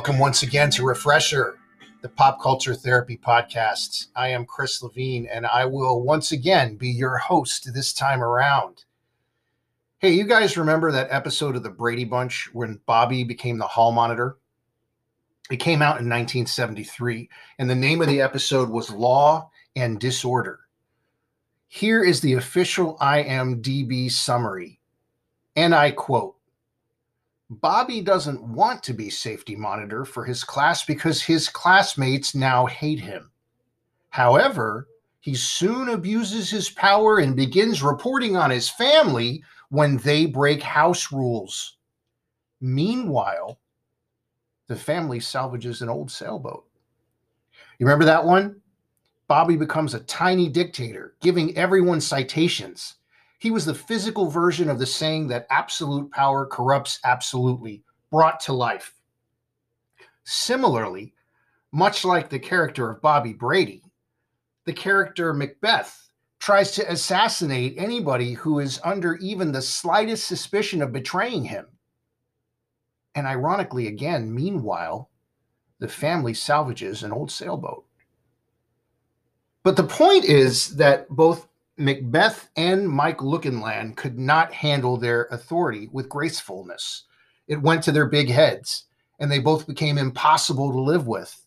Welcome once again to Refresher, the pop culture therapy podcast. I am Chris Levine, and I will once again be your host this time around. Hey, you guys remember that episode of The Brady Bunch when Bobby became the hall monitor? It came out in 1973, and the name of the episode was Law and Disorder. Here is the official IMDb summary, and I quote Bobby doesn't want to be safety monitor for his class because his classmates now hate him. However, he soon abuses his power and begins reporting on his family when they break house rules. Meanwhile, the family salvages an old sailboat. You remember that one? Bobby becomes a tiny dictator, giving everyone citations. He was the physical version of the saying that absolute power corrupts absolutely, brought to life. Similarly, much like the character of Bobby Brady, the character Macbeth tries to assassinate anybody who is under even the slightest suspicion of betraying him. And ironically, again, meanwhile, the family salvages an old sailboat. But the point is that both Macbeth and Mike Lookinland could not handle their authority with gracefulness. It went to their big heads, and they both became impossible to live with.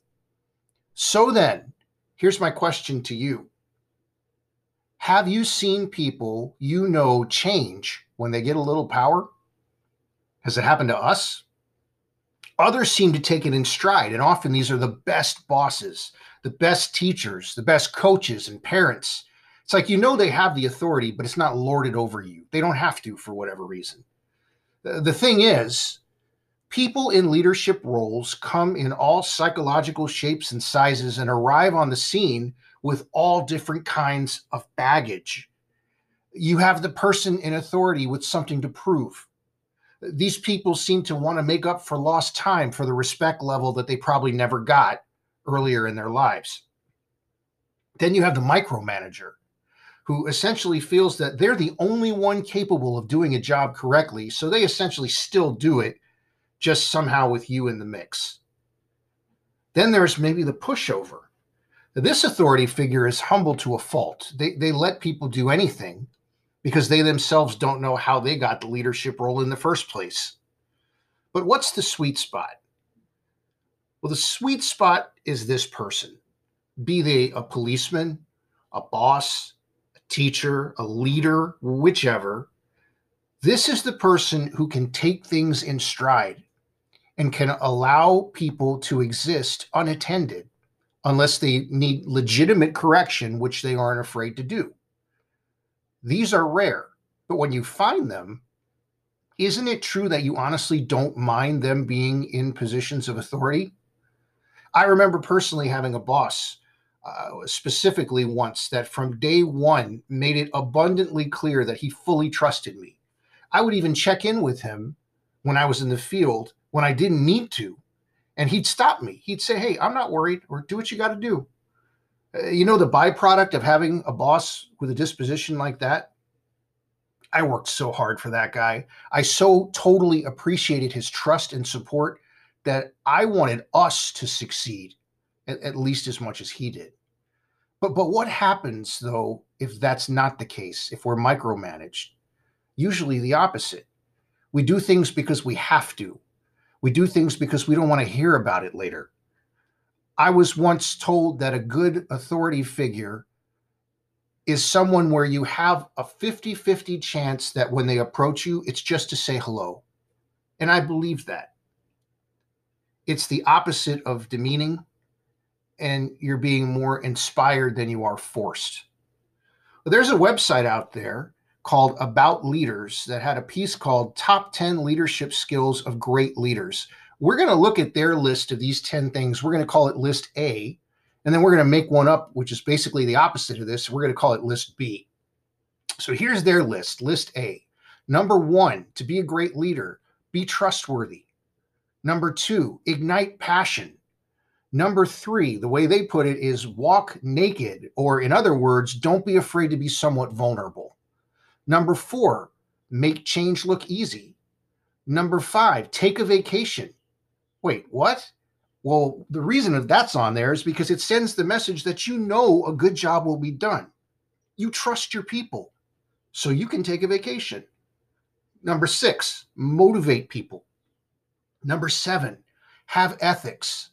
So then, here's my question to you Have you seen people you know change when they get a little power? Has it happened to us? Others seem to take it in stride, and often these are the best bosses, the best teachers, the best coaches and parents it's like you know they have the authority, but it's not lorded over you. They don't have to for whatever reason. The thing is, people in leadership roles come in all psychological shapes and sizes and arrive on the scene with all different kinds of baggage. You have the person in authority with something to prove. These people seem to want to make up for lost time for the respect level that they probably never got earlier in their lives. Then you have the micromanager who essentially feels that they're the only one capable of doing a job correctly. So they essentially still do it, just somehow with you in the mix. Then there's maybe the pushover. This authority figure is humble to a fault. They, they let people do anything because they themselves don't know how they got the leadership role in the first place. But what's the sweet spot? Well, the sweet spot is this person be they a policeman, a boss, teacher, a leader, whichever. This is the person who can take things in stride and can allow people to exist unattended unless they need legitimate correction, which they aren't afraid to do. These are rare, but when you find them, isn't it true that you honestly don't mind them being in positions of authority? I remember personally having a boss uh, specifically once that from day one made it abundantly clear that he fully trusted me. I would even check in with him when I was in the field when I didn't need to. And he'd stop me. He'd say, Hey, I'm not worried, or do what you got to do. Uh, you know, the byproduct of having a boss with a disposition like that? I worked so hard for that guy. I so totally appreciated his trust and support that I wanted us to succeed at, at least as much as he did. But but what happens though if that's not the case? If we're micromanaged, usually the opposite. We do things because we have to. We do things because we don't want to hear about it later. I was once told that a good authority figure is someone where you have a 50 50 chance that when they approach you, it's just to say hello. And I believe that. It's the opposite of demeaning and you're being more inspired than you are forced. But there's a website out there called About Leaders that had a piece called Top 10 Leadership Skills of Great Leaders. We're going to look at their list of these 10 things. We're going to call it List A, and then we're going to make one up, which is basically the opposite of this. We're going to call it List B. So here's their list List A. Number one, to be a great leader, be trustworthy. Number two, ignite passion. Number three, the way they put it is walk naked, or in other words, don't be afraid to be somewhat vulnerable. Number four, make change look easy. Number five, take a vacation. Wait, what? Well, the reason that that's on there is because it sends the message that you know a good job will be done. You trust your people, so you can take a vacation. Number six, motivate people. Number seven, have ethics.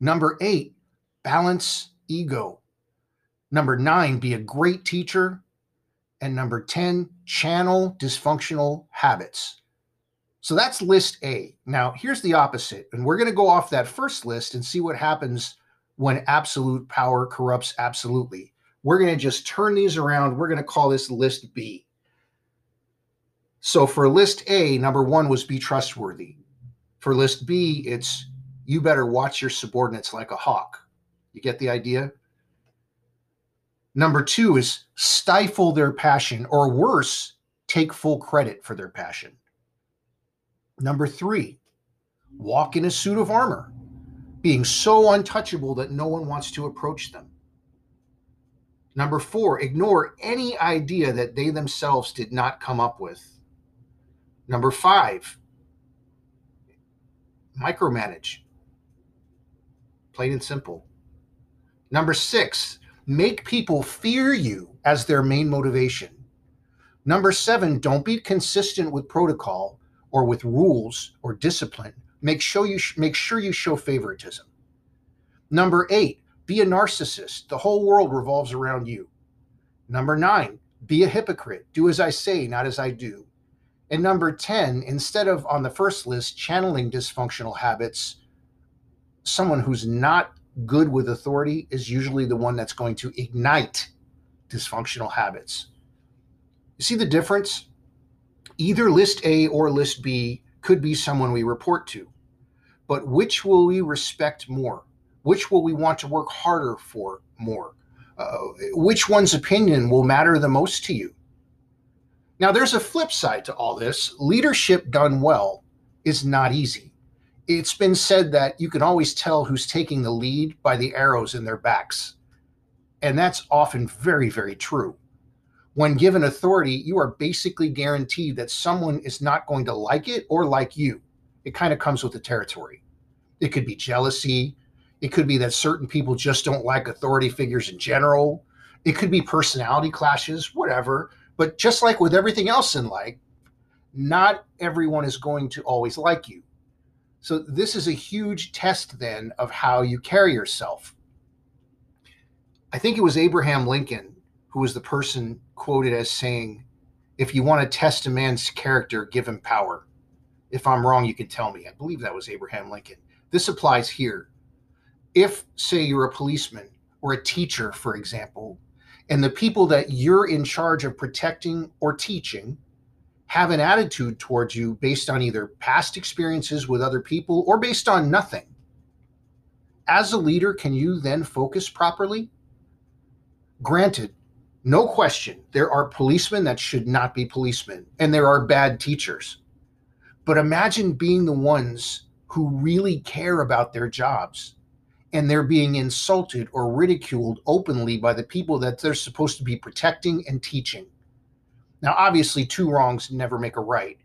Number eight, balance ego. Number nine, be a great teacher. And number 10, channel dysfunctional habits. So that's list A. Now, here's the opposite. And we're going to go off that first list and see what happens when absolute power corrupts absolutely. We're going to just turn these around. We're going to call this list B. So for list A, number one was be trustworthy. For list B, it's you better watch your subordinates like a hawk. You get the idea? Number two is stifle their passion, or worse, take full credit for their passion. Number three, walk in a suit of armor, being so untouchable that no one wants to approach them. Number four, ignore any idea that they themselves did not come up with. Number five, micromanage. Plain and simple. Number six, make people fear you as their main motivation. Number seven, don't be consistent with protocol or with rules or discipline. Make sure you sh- make sure you show favoritism. Number eight, be a narcissist. The whole world revolves around you. Number nine, be a hypocrite. Do as I say, not as I do. And number 10, instead of on the first list, channeling dysfunctional habits, someone who's not good with authority is usually the one that's going to ignite dysfunctional habits. You see the difference? Either list A or list B could be someone we report to, but which will we respect more? Which will we want to work harder for more? Uh, which one's opinion will matter the most to you? Now, there's a flip side to all this. Leadership done well is not easy. It's been said that you can always tell who's taking the lead by the arrows in their backs. And that's often very, very true. When given authority, you are basically guaranteed that someone is not going to like it or like you. It kind of comes with the territory. It could be jealousy. It could be that certain people just don't like authority figures in general. It could be personality clashes, whatever but just like with everything else in life, not everyone is going to always like you. So this is a huge test then of how you carry yourself. I think it was Abraham Lincoln who was the person quoted as saying, if you want to test a man's character, give him power. If I'm wrong, you can tell me. I believe that was Abraham Lincoln. This applies here. If, say, you're a policeman or a teacher, for example, and the people that you're in charge of protecting or teaching have an attitude towards you based on either past experiences with other people or based on nothing. As a leader, can you then focus properly? Granted, no question, there are policemen that should not be policemen, and there are bad teachers. But imagine being the ones who really care about their jobs and they're being insulted or ridiculed openly by the people that they're supposed to be protecting and teaching. Now, obviously, two wrongs never make a right,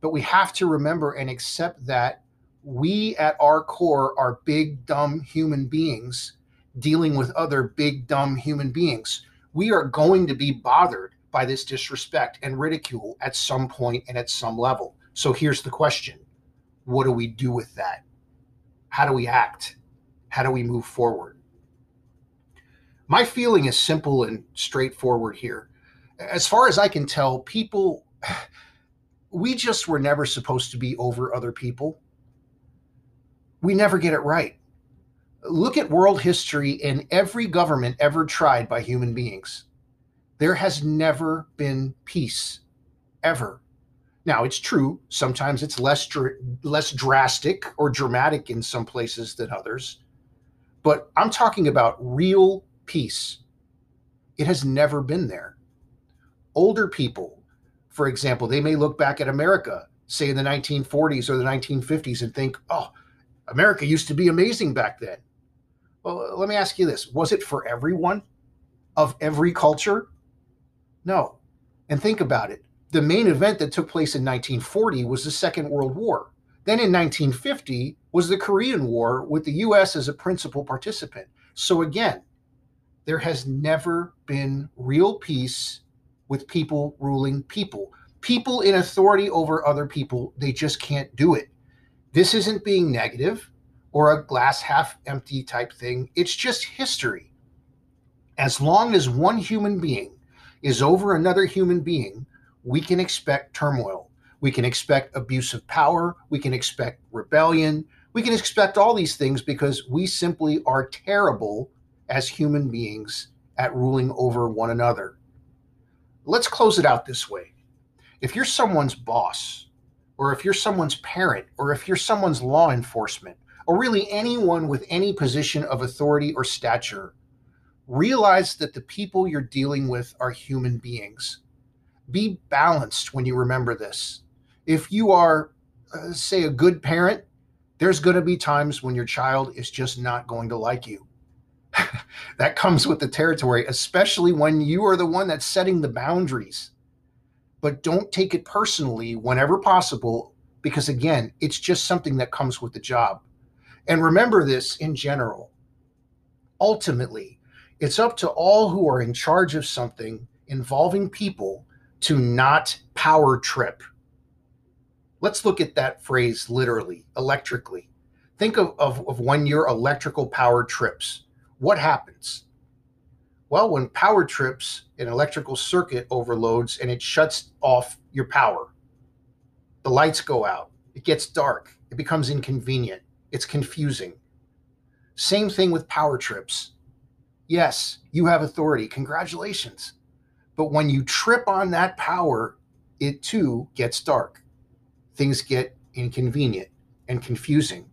but we have to remember and accept that we at our core are big, dumb human beings dealing with other big, dumb human beings. We are going to be bothered by this disrespect and ridicule at some point and at some level. So here's the question What do we do with that? How do we act? How do we move forward? My feeling is simple and straightforward here. As far as I can tell, people, we just were never supposed to be over other people. We never get it right. Look at world history and every government ever tried by human beings. There has never been peace, ever. Now, it's true, sometimes it's less, dr- less drastic or dramatic in some places than others. But I'm talking about real peace. It has never been there. Older people, for example, they may look back at America, say in the 1940s or the 1950s, and think, oh, America used to be amazing back then. Well, let me ask you this was it for everyone of every culture? No. And think about it. The main event that took place in 1940 was the Second World War. Then in 1950, was the Korean War with the US as a principal participant. So again, there has never been real peace with people ruling people. People in authority over other people, they just can't do it. This isn't being negative or a glass half empty type thing. It's just history. As long as one human being is over another human being, we can expect turmoil. We can expect abuse of power. We can expect rebellion. We can expect all these things because we simply are terrible as human beings at ruling over one another. Let's close it out this way. If you're someone's boss, or if you're someone's parent, or if you're someone's law enforcement, or really anyone with any position of authority or stature, realize that the people you're dealing with are human beings. Be balanced when you remember this. If you are, uh, say, a good parent, there's going to be times when your child is just not going to like you. that comes with the territory, especially when you are the one that's setting the boundaries. But don't take it personally whenever possible, because again, it's just something that comes with the job. And remember this in general. Ultimately, it's up to all who are in charge of something involving people to not power trip. Let's look at that phrase literally, electrically. Think of, of, of when your electrical power trips what happens? Well, when power trips, an electrical circuit overloads and it shuts off your power. The lights go out. It gets dark. It becomes inconvenient. It's confusing. Same thing with power trips. Yes, you have authority. Congratulations. But when you trip on that power, it too gets dark. Things get inconvenient and confusing.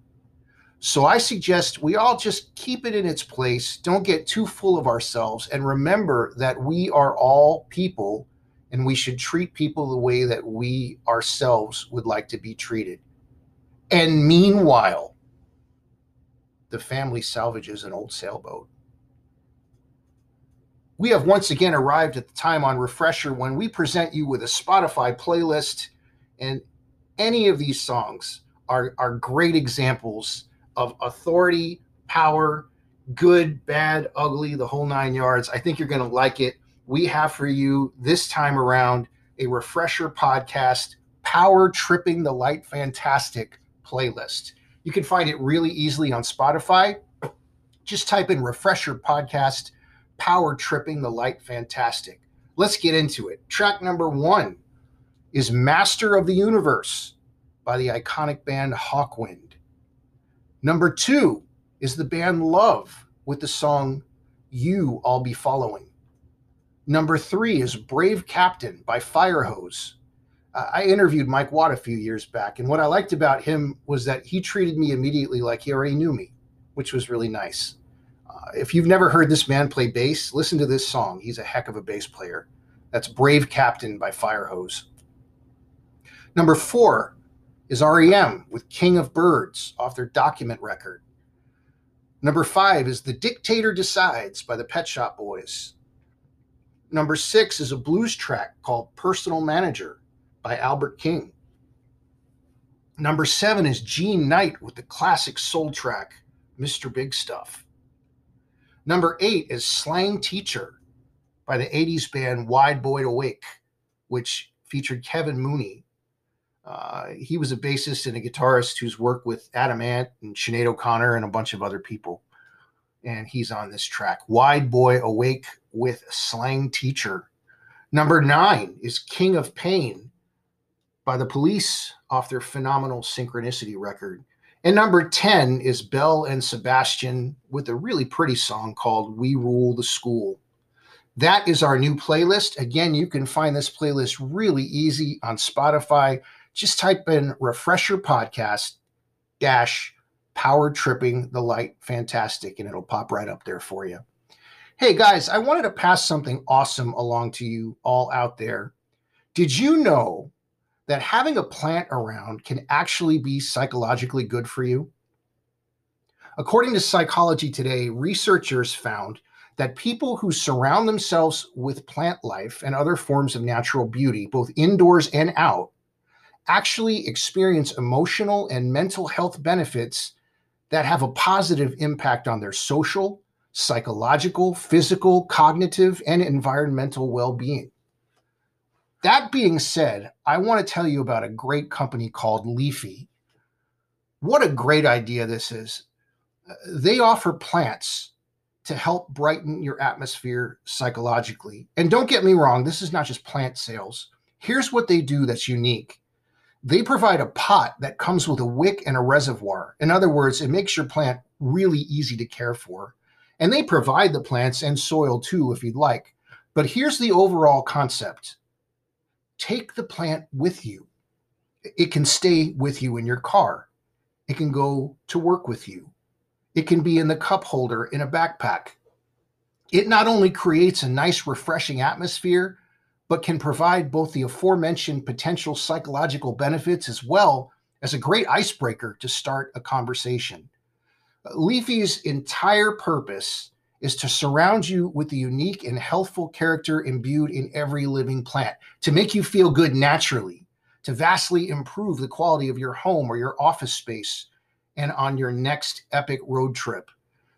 So I suggest we all just keep it in its place. Don't get too full of ourselves. And remember that we are all people and we should treat people the way that we ourselves would like to be treated. And meanwhile, the family salvages an old sailboat. We have once again arrived at the time on Refresher when we present you with a Spotify playlist, and any of these songs are, are great examples of authority, power, good, bad, ugly, the whole nine yards. I think you're going to like it. We have for you this time around a refresher podcast, Power Tripping the Light Fantastic playlist. You can find it really easily on Spotify. Just type in refresher podcast, Power Tripping the Light Fantastic. Let's get into it. Track number one is Master of the Universe by the iconic band Hawkwind. Number two is the band Love with the song You I'll Be Following. Number three is Brave Captain by Firehose. Uh, I interviewed Mike Watt a few years back, and what I liked about him was that he treated me immediately like he already knew me, which was really nice. Uh, if you've never heard this man play bass, listen to this song. He's a heck of a bass player. That's Brave Captain by Firehose. Number four is REM with King of Birds off their document record. Number five is The Dictator Decides by the Pet Shop Boys. Number six is a blues track called Personal Manager by Albert King. Number seven is Jean Knight with the classic soul track Mr. Big Stuff. Number eight is Slang Teacher by the 80s band Wide Boy Awake, which featured Kevin Mooney uh, he was a bassist and a guitarist who's worked with Adam Ant and Sinead O'Connor and a bunch of other people. And he's on this track. Wide Boy Awake with Slang Teacher. Number nine is King of Pain by the police off their phenomenal Synchronicity record. And number 10 is Belle and Sebastian with a really pretty song called We Rule the School. That is our new playlist. Again, you can find this playlist really easy on Spotify just type in refresher podcast dash power tripping the light fantastic and it'll pop right up there for you. Hey guys, I wanted to pass something awesome along to you all out there. Did you know that having a plant around can actually be psychologically good for you? According to Psychology Today, researchers found that people who surround themselves with plant life and other forms of natural beauty, both indoors and out, actually experience emotional and mental health benefits that have a positive impact on their social, psychological, physical, cognitive, and environmental well being. That being said, I want to tell you about a great company called Leafy. What a great idea this is. They offer plants to help brighten your atmosphere psychologically. And don't get me wrong, this is not just plant sales. Here's what they do that's unique they provide a pot that comes with a wick and a reservoir. In other words, it makes your plant really easy to care for. And they provide the plants and soil too, if you'd like. But here's the overall concept take the plant with you. It can stay with you in your car, it can go to work with you, it can be in the cup holder in a backpack. It not only creates a nice, refreshing atmosphere, but can provide both the aforementioned potential psychological benefits as well as a great icebreaker to start a conversation. Leafy's entire purpose is to surround you with the unique and healthful character imbued in every living plant, to make you feel good naturally, to vastly improve the quality of your home or your office space, and on your next epic road trip.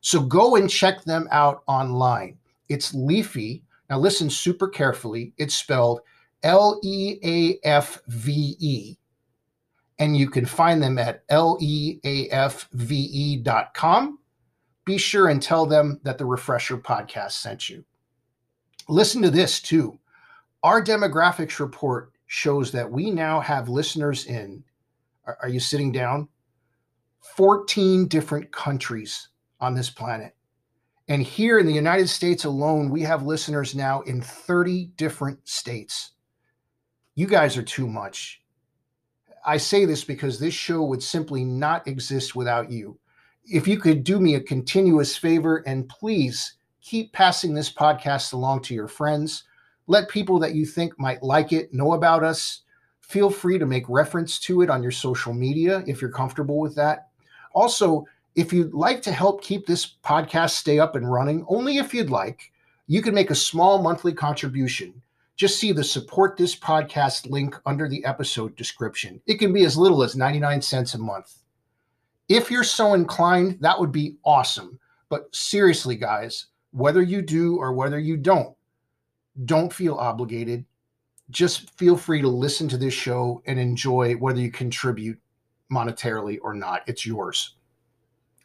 So go and check them out online. It's Leafly, now, listen super carefully. It's spelled L E A F V E. And you can find them at leafve.com. Be sure and tell them that the Refresher podcast sent you. Listen to this too. Our demographics report shows that we now have listeners in, are, you sitting down? 14 different countries on this planet. And here in the United States alone, we have listeners now in 30 different states. You guys are too much. I say this because this show would simply not exist without you. If you could do me a continuous favor and please keep passing this podcast along to your friends, let people that you think might like it know about us. Feel free to make reference to it on your social media if you're comfortable with that. Also, if you'd like to help keep this podcast stay up and running, only if you'd like, you can make a small monthly contribution. Just see the support this podcast link under the episode description. It can be as little as 99 cents a month. If you're so inclined, that would be awesome. But seriously, guys, whether you do or whether you don't, don't feel obligated. Just feel free to listen to this show and enjoy whether you contribute monetarily or not. It's yours.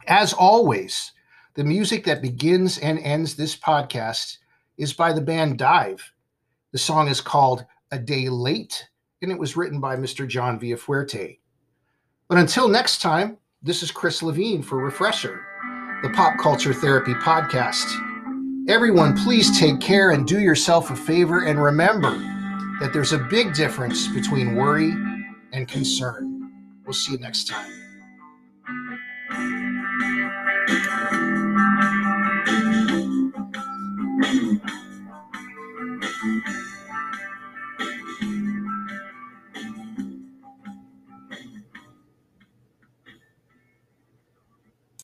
As always, the music that begins and ends this podcast is by the band Dive. The song is called A Day Late, and it was written by Mr. John Villafuerte. But until next time, this is Chris Levine for Refresher, the Pop Culture Therapy Podcast. Everyone, please take care and do yourself a favor and remember that there's a big difference between worry and concern. We'll see you next time.